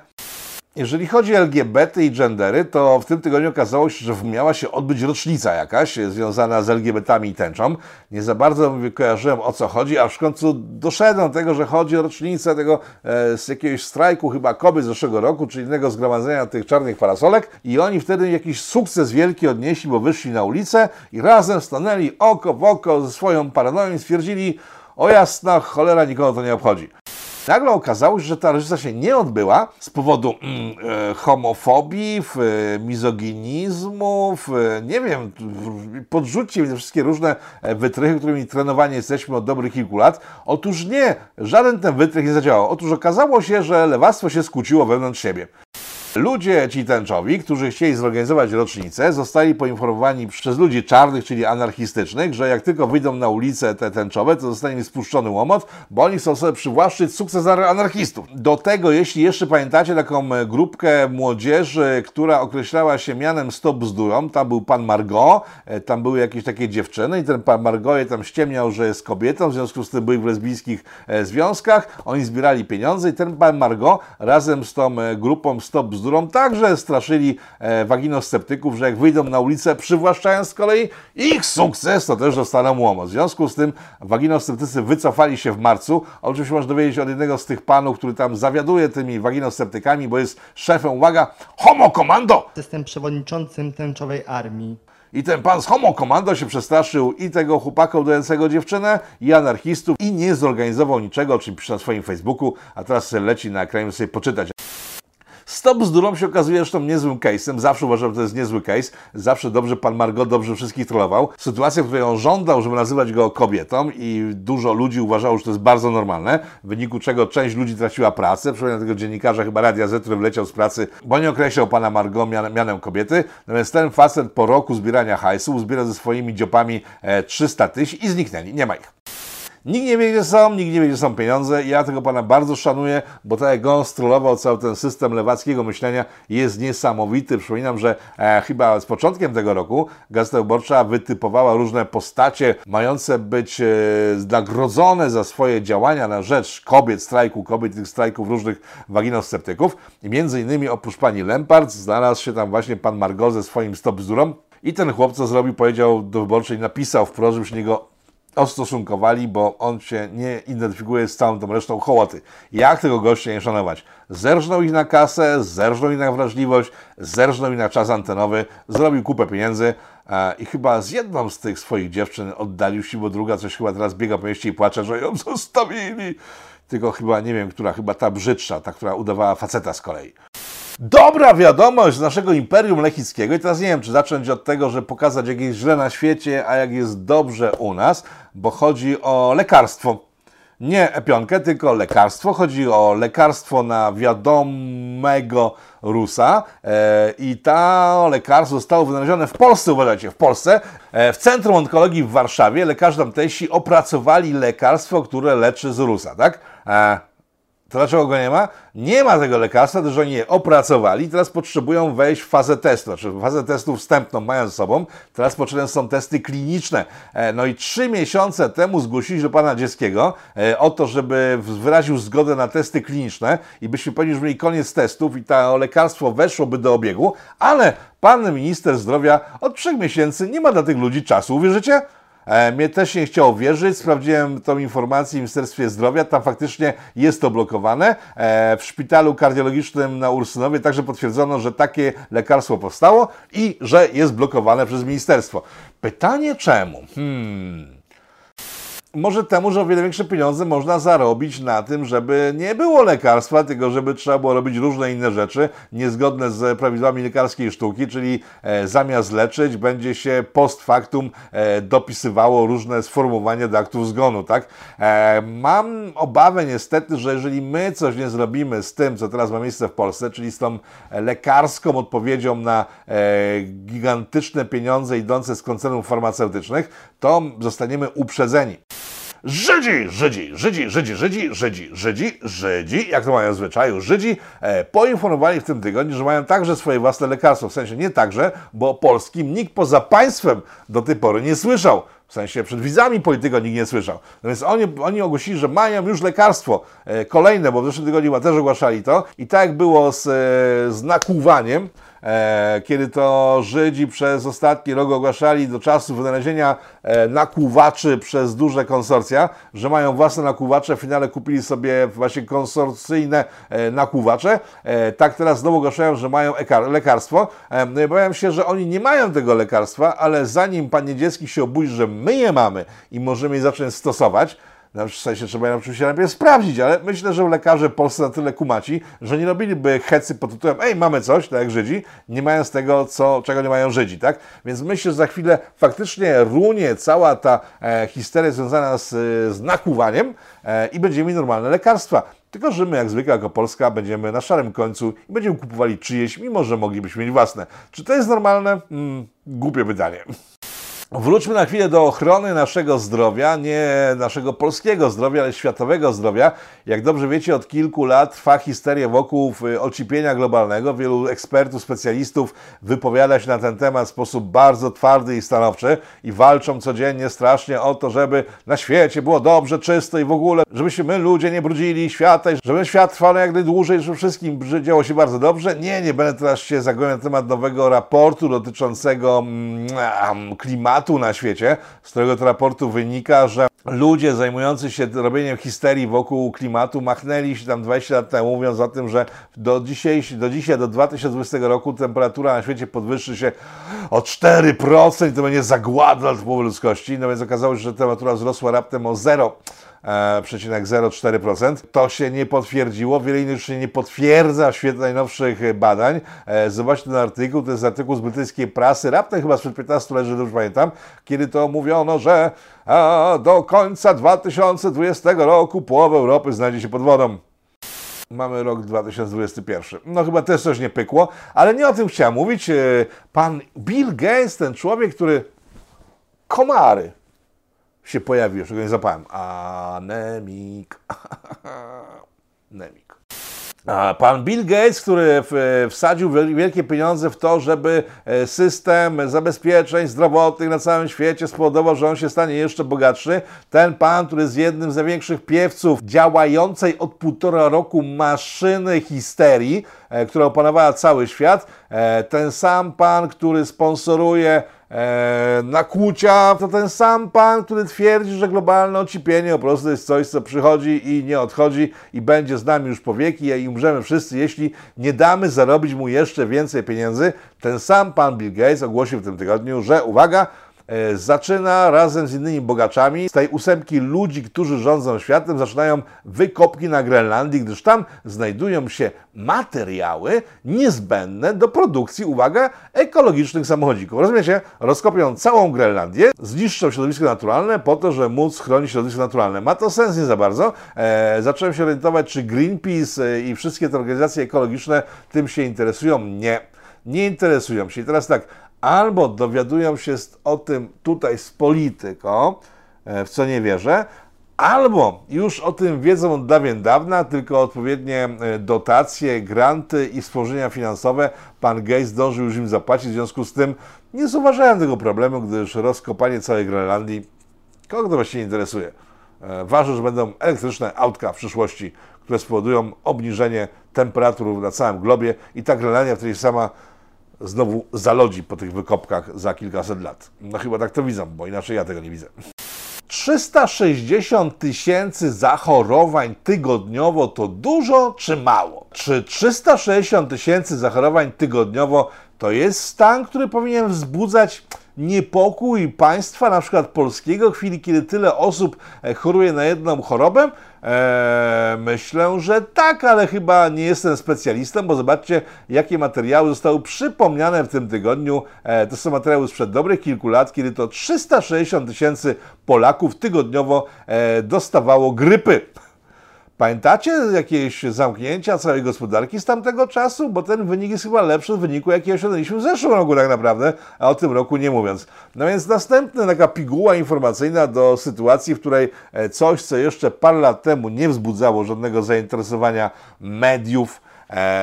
Jeżeli chodzi o LGBT i gendery, to w tym tygodniu okazało się, że miała się odbyć rocznica jakaś związana z LGBT-ami i tęczą. Nie za bardzo kojarzyłem o co chodzi, aż w końcu doszedłem do tego, że chodzi o rocznicę tego e, z jakiegoś strajku chyba kobiet z zeszłego roku, czyli innego zgromadzenia tych czarnych parasolek i oni wtedy jakiś sukces wielki odnieśli, bo wyszli na ulicę i razem stanęli oko w oko ze swoją paranoją i stwierdzili o jasna cholera, nikogo to nie obchodzi. Nagle okazało się, że ta rocznica się nie odbyła z powodu mm, e, homofobii, e, mizoginizmu, e, nie wiem, podrzućcie mi te wszystkie różne wytrychy, którymi trenowani jesteśmy od dobrych kilku lat. Otóż nie, żaden ten wytrych nie zadziałał. Otóż okazało się, że lewactwo się skłóciło wewnątrz siebie. Ludzie ci tęczowi, którzy chcieli zorganizować rocznicę, zostali poinformowani przez ludzi czarnych, czyli anarchistycznych, że jak tylko wyjdą na ulicę te tęczowe, to zostanie im spuszczony łomot, bo oni chcą sobie przywłaszczyć sukces anarchistów. Do tego, jeśli jeszcze pamiętacie taką e, grupkę młodzieży, która określała się mianem Stop Bzdurą, tam był pan Margot, e, tam były jakieś takie dziewczyny i ten pan Margot je tam ściemniał, że jest kobietą, w związku z tym byli w lesbijskich e, związkach, oni zbierali pieniądze i ten pan Margot razem z tą grupą Stop Bzdurą bzdurą także straszyli e, waginosceptyków, że jak wyjdą na ulicę, przywłaszczając z kolei ich sukces, to też dostaną łomo. W związku z tym waginosceptycy wycofali się w marcu. Oczywiście można dowiedzieć od jednego z tych panów, który tam zawiaduje tymi waginosceptykami, bo jest szefem, uwaga, Homo Commando! Jestem przewodniczącym tęczowej armii. I ten pan z Homo Commando się przestraszył i tego chłopaka udającego dziewczynę, i anarchistów i nie zorganizował niczego, o czym pisze na swoim Facebooku, a teraz leci na ekranie sobie poczytać. Stop bzdurą się okazuje zresztą niezłym case'em. Zawsze uważam, że to jest niezły case. Zawsze dobrze pan Margot dobrze wszystkich trollował. Sytuacja, w której on żądał, żeby nazywać go kobietą i dużo ludzi uważało, że to jest bardzo normalne, w wyniku czego część ludzi traciła pracę. Przypominam tego dziennikarza chyba Radia Z, który wleciał z pracy, bo nie określał pana Margot mianem, mianem kobiety. Natomiast ten facet po roku zbierania hajsu uzbiera ze swoimi dziopami e, 300 tysięcy i zniknęli. Nie ma ich. Nikt nie wie, gdzie są, nikt nie wie, gdzie są pieniądze. Ja tego pana bardzo szanuję, bo tak jak on cały ten system lewackiego myślenia jest niesamowity. Przypominam, że e, chyba z początkiem tego roku Gazeta Wyborcza wytypowała różne postacie mające być e, nagrodzone za swoje działania na rzecz kobiet, strajku kobiet, tych strajków różnych waginosceptyków. I między innymi oprócz pani Lempart znalazł się tam właśnie pan Margot ze swoim stop bzdurą. I ten chłop, co zrobił, powiedział do wyborczej, napisał wprost, żeby się niego ostosunkowali, bo on się nie identyfikuje z całą tą resztą hołoty. Jak tego gościa nie szanować? Zerżnął ich na kasę, zerżnął ich na wrażliwość, zerżnął ich na czas antenowy, zrobił kupę pieniędzy e, i chyba z jedną z tych swoich dziewczyn oddalił się, bo druga coś chyba teraz biega po mieście i płacze, że ją zostawili. Tylko chyba, nie wiem, która, chyba ta brzydsza, ta, która udawała faceta z kolei. Dobra wiadomość z naszego Imperium Lechickiego. I teraz nie wiem, czy zacząć od tego, że pokazać, jak jest źle na świecie, a jak jest dobrze u nas, bo chodzi o lekarstwo. Nie epionkę, tylko lekarstwo. Chodzi o lekarstwo na wiadomego Rusa e, i to lekarstwo zostało wynalezione w Polsce, uważajcie, w Polsce. E, w Centrum Onkologii w Warszawie lekarze tamtejsi opracowali lekarstwo, które leczy z Rusa, tak? E, to dlaczego go nie ma? Nie ma tego lekarstwa, gdyż oni je opracowali teraz potrzebują wejść w fazę testu. Znaczy fazę testu wstępną mają ze sobą, teraz potrzebne są testy kliniczne. E, no i trzy miesiące temu zgłosili do pana Dzieckiego e, o to, żeby wyraził zgodę na testy kliniczne i byśmy powiedzieli, że mieli koniec testów i to lekarstwo weszłoby do obiegu, ale pan minister zdrowia od trzech miesięcy nie ma dla tych ludzi czasu, uwierzycie? E, mnie też nie chciało wierzyć, sprawdziłem tą informację w Ministerstwie Zdrowia, tam faktycznie jest to blokowane. E, w szpitalu kardiologicznym na Ursynowie także potwierdzono, że takie lekarstwo powstało i że jest blokowane przez ministerstwo. Pytanie czemu? Hmm może temu, że o wiele większe pieniądze można zarobić na tym, żeby nie było lekarstwa, tylko żeby trzeba było robić różne inne rzeczy niezgodne z prawidłami lekarskiej sztuki, czyli e, zamiast leczyć, będzie się post factum e, dopisywało różne sformułowania do aktów zgonu, tak? E, mam obawę niestety, że jeżeli my coś nie zrobimy z tym, co teraz ma miejsce w Polsce, czyli z tą lekarską odpowiedzią na e, gigantyczne pieniądze idące z koncernów farmaceutycznych, to zostaniemy uprzedzeni. Żydzi, Żydzi, Żydzi, Żydzi, Żydzi, Żydzi, Żydzi, Żydzi, jak to mają w zwyczaju, Żydzi e, poinformowali w tym tygodniu, że mają także swoje własne lekarstwo. W sensie nie także, bo o polskim nikt poza państwem do tej pory nie słyszał. W sensie przed widzami polityko nikt nie słyszał. No więc oni, oni ogłosili, że mają już lekarstwo e, kolejne, bo w zeszłym tygodniu też ogłaszali to. I tak było z, e, z nakłuwaniem, e, kiedy to Żydzi przez ostatni rok ogłaszali do czasu wynalezienia e, nakłuwaczy przez duże konsorcja, że mają własne nakłuwacze, w finale kupili sobie właśnie konsorcyjne e, nakłuwacze. E, tak teraz znowu ogłaszają, że mają lekarstwo. E, no i obawiam się, że oni nie mają tego lekarstwa, ale zanim pan Niedzielski się obudzi, że my je mamy i możemy je zacząć stosować, no, w sensie trzeba je oczywiście najpierw sprawdzić, ale myślę, że lekarze polscy na tyle kumaci, że nie robiliby hecy pod tytułem ej, mamy coś, tak jak Żydzi, nie mając tego, co, czego nie mają Żydzi, tak? Więc myślę, że za chwilę faktycznie runie cała ta e, histeria związana z, z nakłuwaniem e, i będziemy mieli normalne lekarstwa. Tylko, że my jak zwykle jako Polska będziemy na szarym końcu i będziemy kupowali czyjeś, mimo że moglibyśmy mieć własne. Czy to jest normalne? Mm, głupie pytanie. Wróćmy na chwilę do ochrony naszego zdrowia, nie naszego polskiego zdrowia, ale światowego zdrowia. Jak dobrze wiecie, od kilku lat trwa histeria wokół y, ocipienia globalnego. Wielu ekspertów, specjalistów wypowiada się na ten temat w sposób bardzo twardy i stanowczy i walczą codziennie strasznie o to, żeby na świecie było dobrze, czysto i w ogóle, żebyśmy my ludzie nie brudzili świata i żeby świat trwał jak najdłużej, żeby wszystkim działo się bardzo dobrze. Nie, nie będę teraz się zagłębiał na temat nowego raportu dotyczącego mm, klimatu na świecie, z którego raportu wynika, że ludzie zajmujący się robieniem histerii wokół klimatu machnęli się tam 20 lat temu, mówiąc o tym, że do dzisiaj, do, dzisiaj, do 2020 roku temperatura na świecie podwyższy się o 4% i to będzie zagłada dla ludzkości. No więc okazało się, że temperatura wzrosła raptem o 0. 0,04%. To się nie potwierdziło. Wiele innych się nie potwierdza w świetle najnowszych badań. E, zobaczcie ten artykuł, to jest artykuł z brytyjskiej prasy, raptem chyba sprzed 15 lat, że dobrze pamiętam, kiedy to mówiono, że do końca 2020 roku połowa Europy znajdzie się pod wodą. Mamy rok 2021. No chyba też coś nie pykło, ale nie o tym chciałem mówić. E, pan Bill Gates, ten człowiek, który komary się pojawił, jeszcze go nie zapałem. Anemik. Nemik. A pan Bill Gates, który wsadził wielkie pieniądze w to, żeby e, system zabezpieczeń zdrowotnych na całym świecie spowodował, że on się stanie jeszcze bogatszy. Ten pan, który jest jednym z największych piewców działającej od półtora roku maszyny histerii, e, która opanowała cały świat. E, ten sam pan, który sponsoruje e, nakłucia, to ten sam pan, który twierdzi, że globalne ocipienie po prostu jest coś, co przychodzi i nie odchodzi i będzie z nami już po wieki i umrzemy wszyscy, jeśli nie damy zarobić mu jeszcze więcej pieniędzy. Ten sam pan Bill Gates ogłosił w tym tygodniu, że uwaga, zaczyna razem z innymi bogaczami z tej ósemki ludzi, którzy rządzą światem, zaczynają wykopki na Grenlandii, gdyż tam znajdują się materiały niezbędne do produkcji, uwaga, ekologicznych samochodzików. Rozumiecie? Rozkopią całą Grenlandię, zniszczą środowisko naturalne po to, żeby móc chronić środowisko naturalne. Ma to sens nie za bardzo. E, zacząłem się orientować, czy Greenpeace e, i wszystkie te organizacje ekologiczne tym się interesują. Nie nie interesują się. I teraz tak, albo dowiadują się o tym tutaj z polityką, e, w co nie wierzę, albo już o tym wiedzą od dawien dawna, tylko odpowiednie e, dotacje, granty i wspomnienia finansowe pan Gates zdążył już im zapłacić, w związku z tym nie zauważałem tego problemu, gdyż rozkopanie całej Grenlandii kogo to właściwie interesuje. E, ważne, że będą elektryczne autka w przyszłości, które spowodują obniżenie temperatur na całym globie i ta Grenlandia wtedy sama znowu zalodzi po tych wykopkach za kilkaset lat. No chyba tak to widzą, bo inaczej ja tego nie widzę. 360 tysięcy zachorowań tygodniowo to dużo czy mało? Czy 360 tysięcy zachorowań tygodniowo to jest stan, który powinien wzbudzać niepokój państwa, na przykład polskiego, w chwili, kiedy tyle osób e, choruje na jedną chorobę? Eee, myślę, że tak, ale chyba nie jestem specjalistą, bo zobaczcie, jakie materiały zostały przypomniane w tym tygodniu. Eee, to są materiały sprzed dobrych kilku lat, kiedy to 360 tysięcy Polaków tygodniowo eee, dostawało grypy. Pamiętacie jakieś zamknięcia całej gospodarki z tamtego czasu? Bo ten wynik jest chyba lepszy od wyniku, jaki osiągnęliśmy w zeszłym roku tak naprawdę, a o tym roku nie mówiąc. No więc następna taka piguła informacyjna do sytuacji, w której e, coś, co jeszcze parę lat temu nie wzbudzało żadnego zainteresowania mediów,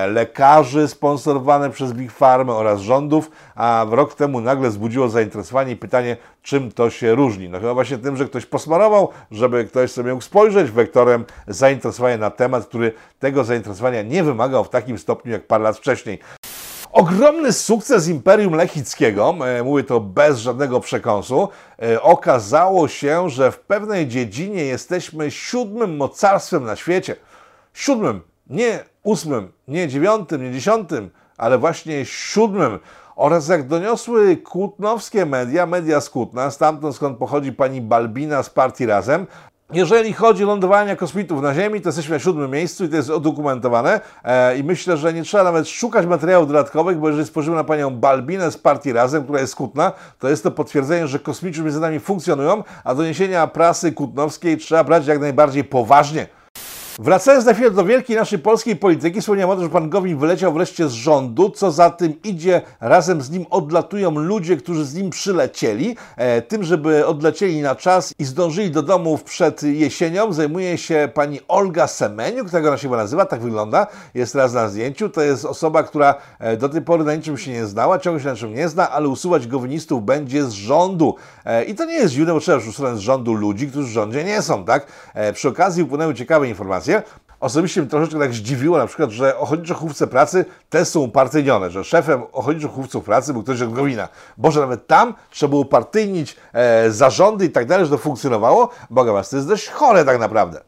lekarzy sponsorowane przez Big Pharma oraz rządów, a rok temu nagle wzbudziło zainteresowanie i pytanie, czym to się różni. No chyba właśnie tym, że ktoś posmarował, żeby ktoś sobie mógł spojrzeć wektorem zainteresowania na temat, który tego zainteresowania nie wymagał w takim stopniu jak parę lat wcześniej. Ogromny sukces Imperium Lechickiego, e, mówię to bez żadnego przekąsu, e, okazało się, że w pewnej dziedzinie jesteśmy siódmym mocarstwem na świecie. Siódmym nie ósmym, nie dziewiątym, nie dziesiątym, ale właśnie siódmym. Oraz jak doniosły kłutnowskie media, media z Kutna, stamtąd skąd pochodzi pani Balbina z partii Razem, jeżeli chodzi o lądowanie kosmitów na Ziemi, to jesteśmy na siódmym miejscu i to jest udokumentowane. E, I myślę, że nie trzeba nawet szukać materiałów dodatkowych, bo jeżeli spojrzymy na panią Balbinę z partii Razem, która jest kutna, to jest to potwierdzenie, że kosmici między nami funkcjonują, a doniesienia prasy kutnowskiej trzeba brać jak najbardziej poważnie. Wracając na chwilę do wielkiej naszej polskiej polityki, wspomniałem o tym, że pan Gowin wyleciał wreszcie z rządu, co za tym idzie, razem z nim odlatują ludzie, którzy z nim przylecieli. E, tym, żeby odlecieli na czas i zdążyli do domów przed jesienią, zajmuje się pani Olga Semeniuk, tak ona się nazywa, tak wygląda, jest teraz na zdjęciu. To jest osoba, która e, do tej pory na niczym się nie znała, ciągle się na czym nie zna, ale usuwać gowinistów będzie z rządu. E, I to nie jest dziwne, bo trzeba już usunąć z rządu ludzi, którzy w rządzie nie są, tak? E, przy okazji upłynęły ciekawe informacje, Osobiście mnie troszeczkę tak zdziwiło na przykład, że ochotnicze chówce pracy też są upartyjnione, że szefem ochotniczych chówców pracy był ktoś od Gowina. Boże, nawet tam trzeba było upartyjnić e, zarządy i tak dalej, że to funkcjonowało. Boga was, to jest dość chore tak naprawdę.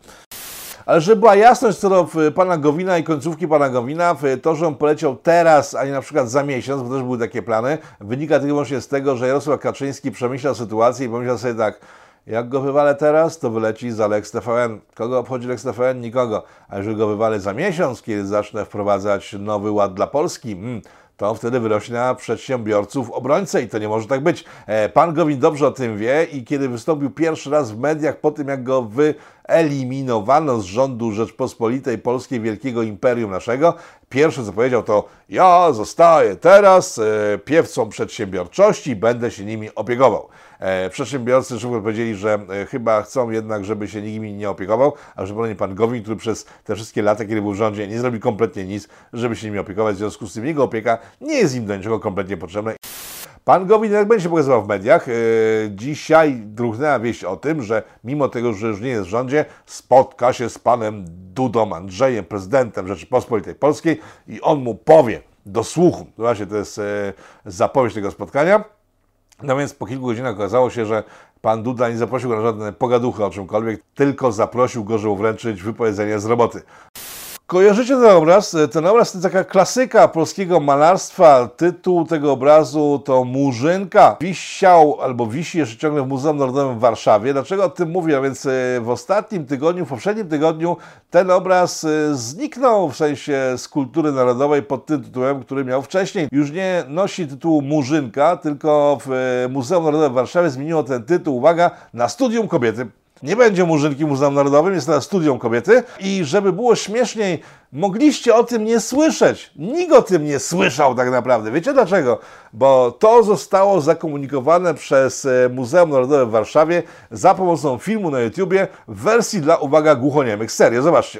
Ale żeby była jasność co do e, pana Gowina i końcówki pana Gowina, to, że on poleciał teraz, a nie na przykład za miesiąc, bo też były takie plany, wynika tylko wyłącznie z tego, że Jarosław Kaczyński przemyślał sytuację i pomyślał sobie tak, jak go wywalę teraz, to wyleci za Lex TVN. Kogo obchodzi Lex TVN? Nikogo. A jeżeli go wywalę za miesiąc, kiedy zacznę wprowadzać nowy ład dla Polski, hmm, to wtedy wyrośnie na przedsiębiorców obrońcę i to nie może tak być. E, pan Gowin dobrze o tym wie i kiedy wystąpił pierwszy raz w mediach po tym, jak go wyeliminowano z rządu Rzeczpospolitej Polskiej, wielkiego imperium naszego, pierwsze co powiedział to ja zostaję teraz e, piewcą przedsiębiorczości, będę się nimi opiekował. E, przedsiębiorcy szybko powiedzieli, że e, chyba chcą jednak, żeby się nimi nie opiekował, a nie pan Gowin, który przez te wszystkie lata, kiedy był w rządzie, nie zrobił kompletnie nic, żeby się nimi opiekować. W związku z tym jego opieka nie jest im do niczego kompletnie potrzebna. Pan Gowin jak będzie się pokazywał w mediach. E, dzisiaj druchnęła wieść o tym, że mimo tego, że już nie jest w rządzie, spotka się z panem Dudą Andrzejem, prezydentem Rzeczypospolitej Polskiej i on mu powie do słuchu, właśnie to jest zapowiedź tego spotkania, no więc po kilku godzinach okazało się, że pan Duda nie zaprosił go na żadne pogaduchy o czymkolwiek, tylko zaprosił go, żeby wręczyć wypowiedzenie z roboty. Kojarzycie ten obraz? Ten obraz to taka klasyka polskiego malarstwa. Tytuł tego obrazu to Murzynka. Wisiał albo wisi jeszcze ciągle w Muzeum Narodowym w Warszawie. Dlaczego o tym mówię? A więc e, w ostatnim tygodniu, w poprzednim tygodniu ten obraz e, zniknął w sensie z kultury narodowej pod tym tytułem, który miał wcześniej. Już nie nosi tytułu Murzynka, tylko w e, Muzeum Narodowym w Warszawie zmieniło ten tytuł, uwaga, na Studium Kobiety. Nie będzie Murzynki Muzeum Narodowym, jest teraz studium kobiety i żeby było śmieszniej, mogliście o tym nie słyszeć. Nikt o tym nie słyszał tak naprawdę. Wiecie dlaczego? Bo to zostało zakomunikowane przez e, Muzeum Narodowe w Warszawie za pomocą filmu na YouTubie w wersji dla, uwaga, głuchoniemych. Serio, zobaczcie.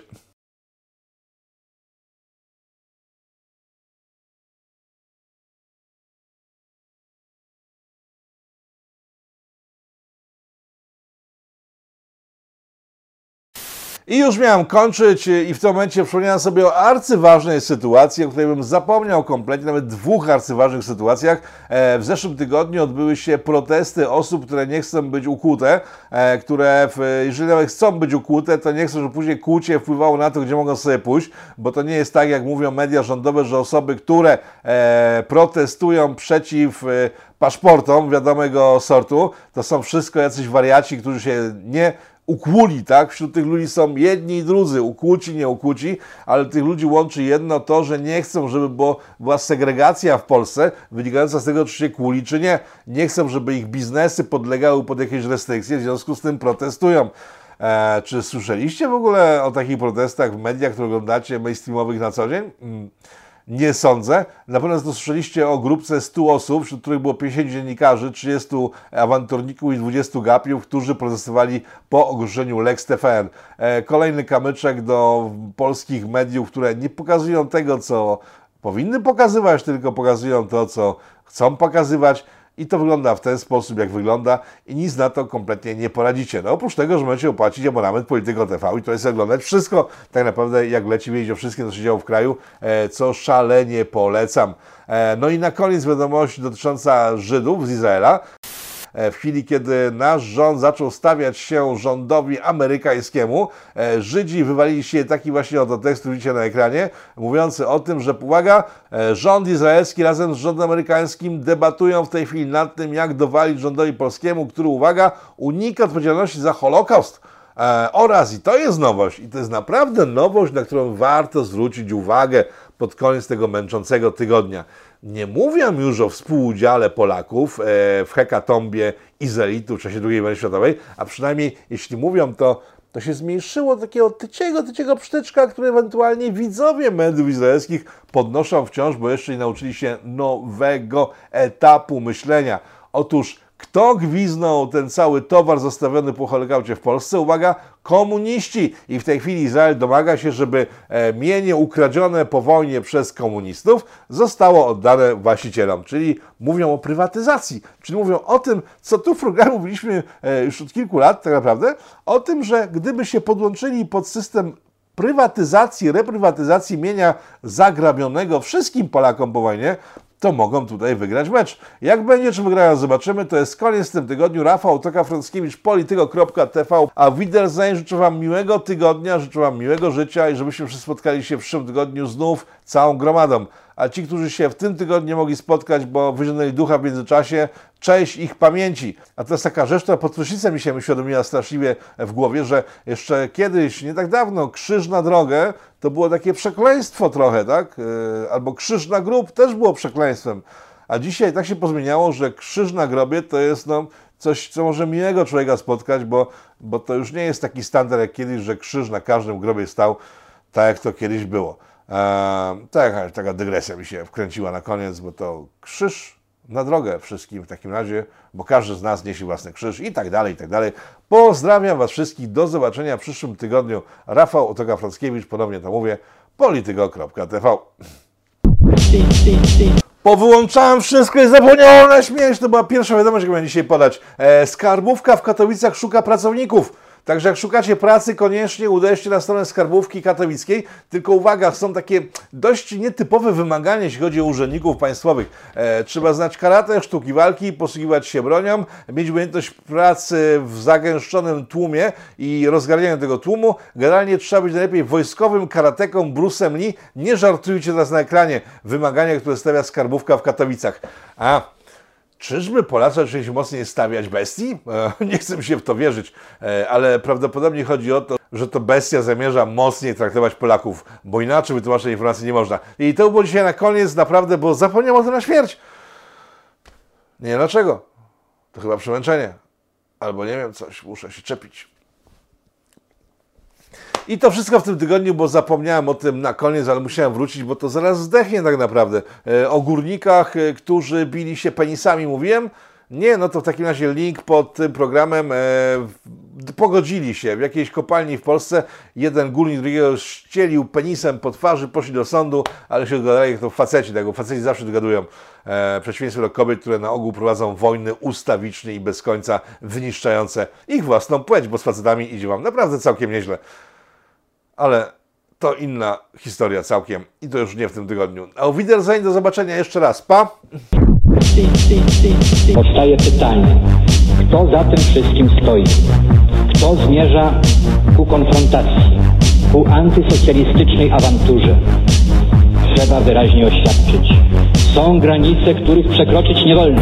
I już miałem kończyć i w tym momencie przypomniałem sobie o arcyważnej sytuacji, o której bym zapomniał kompletnie, nawet dwóch arcyważnych sytuacjach. E, w zeszłym tygodniu odbyły się protesty osób, które nie chcą być ukłute, e, które jeżeli nawet chcą być ukłute, to nie chcą, żeby później kłucie wpływało na to, gdzie mogą sobie pójść, bo to nie jest tak, jak mówią media rządowe, że osoby, które e, protestują przeciw paszportom wiadomego sortu, to są wszystko jacyś wariaci, którzy się nie ukłuli, tak? Wśród tych ludzi są jedni i drudzy, ukłuci, nie ukłuci, ale tych ludzi łączy jedno to, że nie chcą, żeby była segregacja w Polsce, wynikająca z tego, czy się kłuli, czy nie. Nie chcą, żeby ich biznesy podlegały pod jakieś restrykcje, w związku z tym protestują. E, czy słyszeliście w ogóle o takich protestach w mediach, które oglądacie mainstreamowych na co dzień? Mm. Nie sądzę. Na pewno słyszeliście o grupce 100 osób, wśród których było 50 dziennikarzy, 30 awanturników i 20 gapiów, którzy protestowali po ogłoszeniu Lex TVN. E, kolejny kamyczek do polskich mediów, które nie pokazują tego, co powinny pokazywać, tylko pokazują to, co chcą pokazywać. I to wygląda w ten sposób, jak wygląda i nic na to kompletnie nie poradzicie. No oprócz tego, że możecie opłacić abonament Polityko TV i to jest oglądać wszystko, tak naprawdę jak leci wiedzieć o wszystkim, co się działo w kraju, e, co szalenie polecam. E, no i na koniec wiadomość dotycząca Żydów z Izraela. E, w chwili, kiedy nasz rząd zaczął stawiać się rządowi amerykańskiemu, e, Żydzi wywalili się taki właśnie oto tekst, który widzicie na ekranie, mówiący o tym, że uwaga, e, rząd izraelski razem z rządem amerykańskim debatują w tej chwili nad tym, jak dowalić rządowi polskiemu, który, uwaga, unika odpowiedzialności za Holokaust. oraz, i to jest nowość, i to jest naprawdę nowość, na którą warto zwrócić uwagę pod koniec tego męczącego tygodnia nie mówią już o współudziale Polaków e, w hekatombie Izraelitu w czasie II wojny światowej, a przynajmniej jeśli mówią, to to się zmniejszyło do takiego tyciego, tyciego psztyczka, który ewentualnie widzowie mediów izraelskich podnoszą wciąż, bo jeszcze nie nauczyli się nowego etapu myślenia. Otóż kto gwiznął ten cały towar zostawiony po Holokaucie w Polsce? Uwaga, komuniści. I w tej chwili Izrael domaga się, żeby e, mienie ukradzione po wojnie przez komunistów zostało oddane właścicielom. Czyli mówią o prywatyzacji. Czyli mówią o tym, co tu w programie mówiliśmy e, już od kilku lat tak naprawdę, o tym, że gdyby się podłączyli pod system prywatyzacji, reprywatyzacji mienia zagrabionego wszystkim Polakom po wojnie, to mogą tutaj wygrać mecz. Jak będzie, czy wygrają, zobaczymy. To jest koniec w tym tygodniu. Rafał Toka Frąckiewicz, polityko.tv. A Wiedersehen życzę Wam miłego tygodnia, życzę Wam miłego życia i żebyśmy wszyscy spotkali się w przyszłym tygodniu znów całą gromadą. A ci, którzy się w tym tygodniu mogli spotkać, bo wyciągnęli ducha w międzyczasie, cześć ich pamięci. A to jest taka rzecz, która pod prysznicem mi się uświadomiła straszliwie w głowie, że jeszcze kiedyś, nie tak dawno, krzyż na drogę to było takie przekleństwo trochę, tak? Yy, Albo krzyż na grób też było przekleństwem. A dzisiaj tak się pozmieniało, że krzyż na grobie to jest no, coś, co może miłego człowieka spotkać, bo, bo to już nie jest taki standard jak kiedyś, że krzyż na każdym grobie stał, tak jak to kiedyś było. Eee, taka, taka dygresja mi się wkręciła na koniec, bo to krzyż na drogę wszystkim w takim razie, bo każdy z nas niesie własny krzyż i tak dalej, i tak dalej. Pozdrawiam Was wszystkich, do zobaczenia w przyszłym tygodniu. Rafał Otoka-Frąckiewicz, ponownie to mówię, polityko.tv. Powyłączałem wszystko i zapomniałem na śmierć. To była pierwsza wiadomość, jaką miałem dzisiaj podać. E, skarbówka w Katowicach szuka pracowników. Także jak szukacie pracy, koniecznie uderzcie na stronę skarbówki katowickiej. Tylko uwaga, są takie dość nietypowe wymagania, jeśli chodzi o urzędników państwowych. E, trzeba znać karate, sztuki walki, posługiwać się bronią, mieć umiejętność pracy w zagęszczonym tłumie i rozgarnianiu tego tłumu. Generalnie trzeba być najlepiej wojskowym karateką Bruce'em Lee. Nie żartujcie teraz na ekranie. Wymagania, które stawia skarbówka w Katowicach. A, Czyżby Polacy zaczęli się mocniej stawiać bestii? E, Nie chcę się w to wierzyć, e, ale prawdopodobnie chodzi o to, że to bestia zamierza mocniej traktować Polaków, bo inaczej wytłumaczyć informacji nie można. I to było dzisiaj na koniec, naprawdę, bo zapomniałem o tym na śmierć. Nie wiem dlaczego. To chyba przemęczenie. Albo nie wiem, coś, muszę się czepić. I to wszystko w tym tygodniu, bo zapomniałem o tym na koniec, ale musiałem wrócić, bo to zaraz zdechnie tak naprawdę. E, o górnikach, e, którzy bili się penisami mówiłem? Nie, no to w takim razie link pod tym programem. E, pogodzili się w jakiejś kopalni w Polsce. Jeden górnik drugiego ścielił penisem po twarzy, poszli do sądu, ale się dogadali, jak to faceci, bo faceci zawsze dogadują. E, w przeciwieństwie do kobiet, które na ogół prowadzą wojny ustawicznie i bez końca wyniszczające ich własną płeć, bo z facetami idzie wam naprawdę całkiem nieźle ale to inna historia całkiem i to już nie w tym tygodniu. Auf Wiedersehen, do zobaczenia jeszcze raz. Pa! Powstaje pytanie, kto za tym wszystkim stoi? Kto zmierza ku konfrontacji, ku antysocjalistycznej awanturze? Trzeba wyraźnie oświadczyć. Są granice, których przekroczyć nie wolno.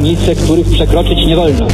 Granice, których przekroczyć nie wolno.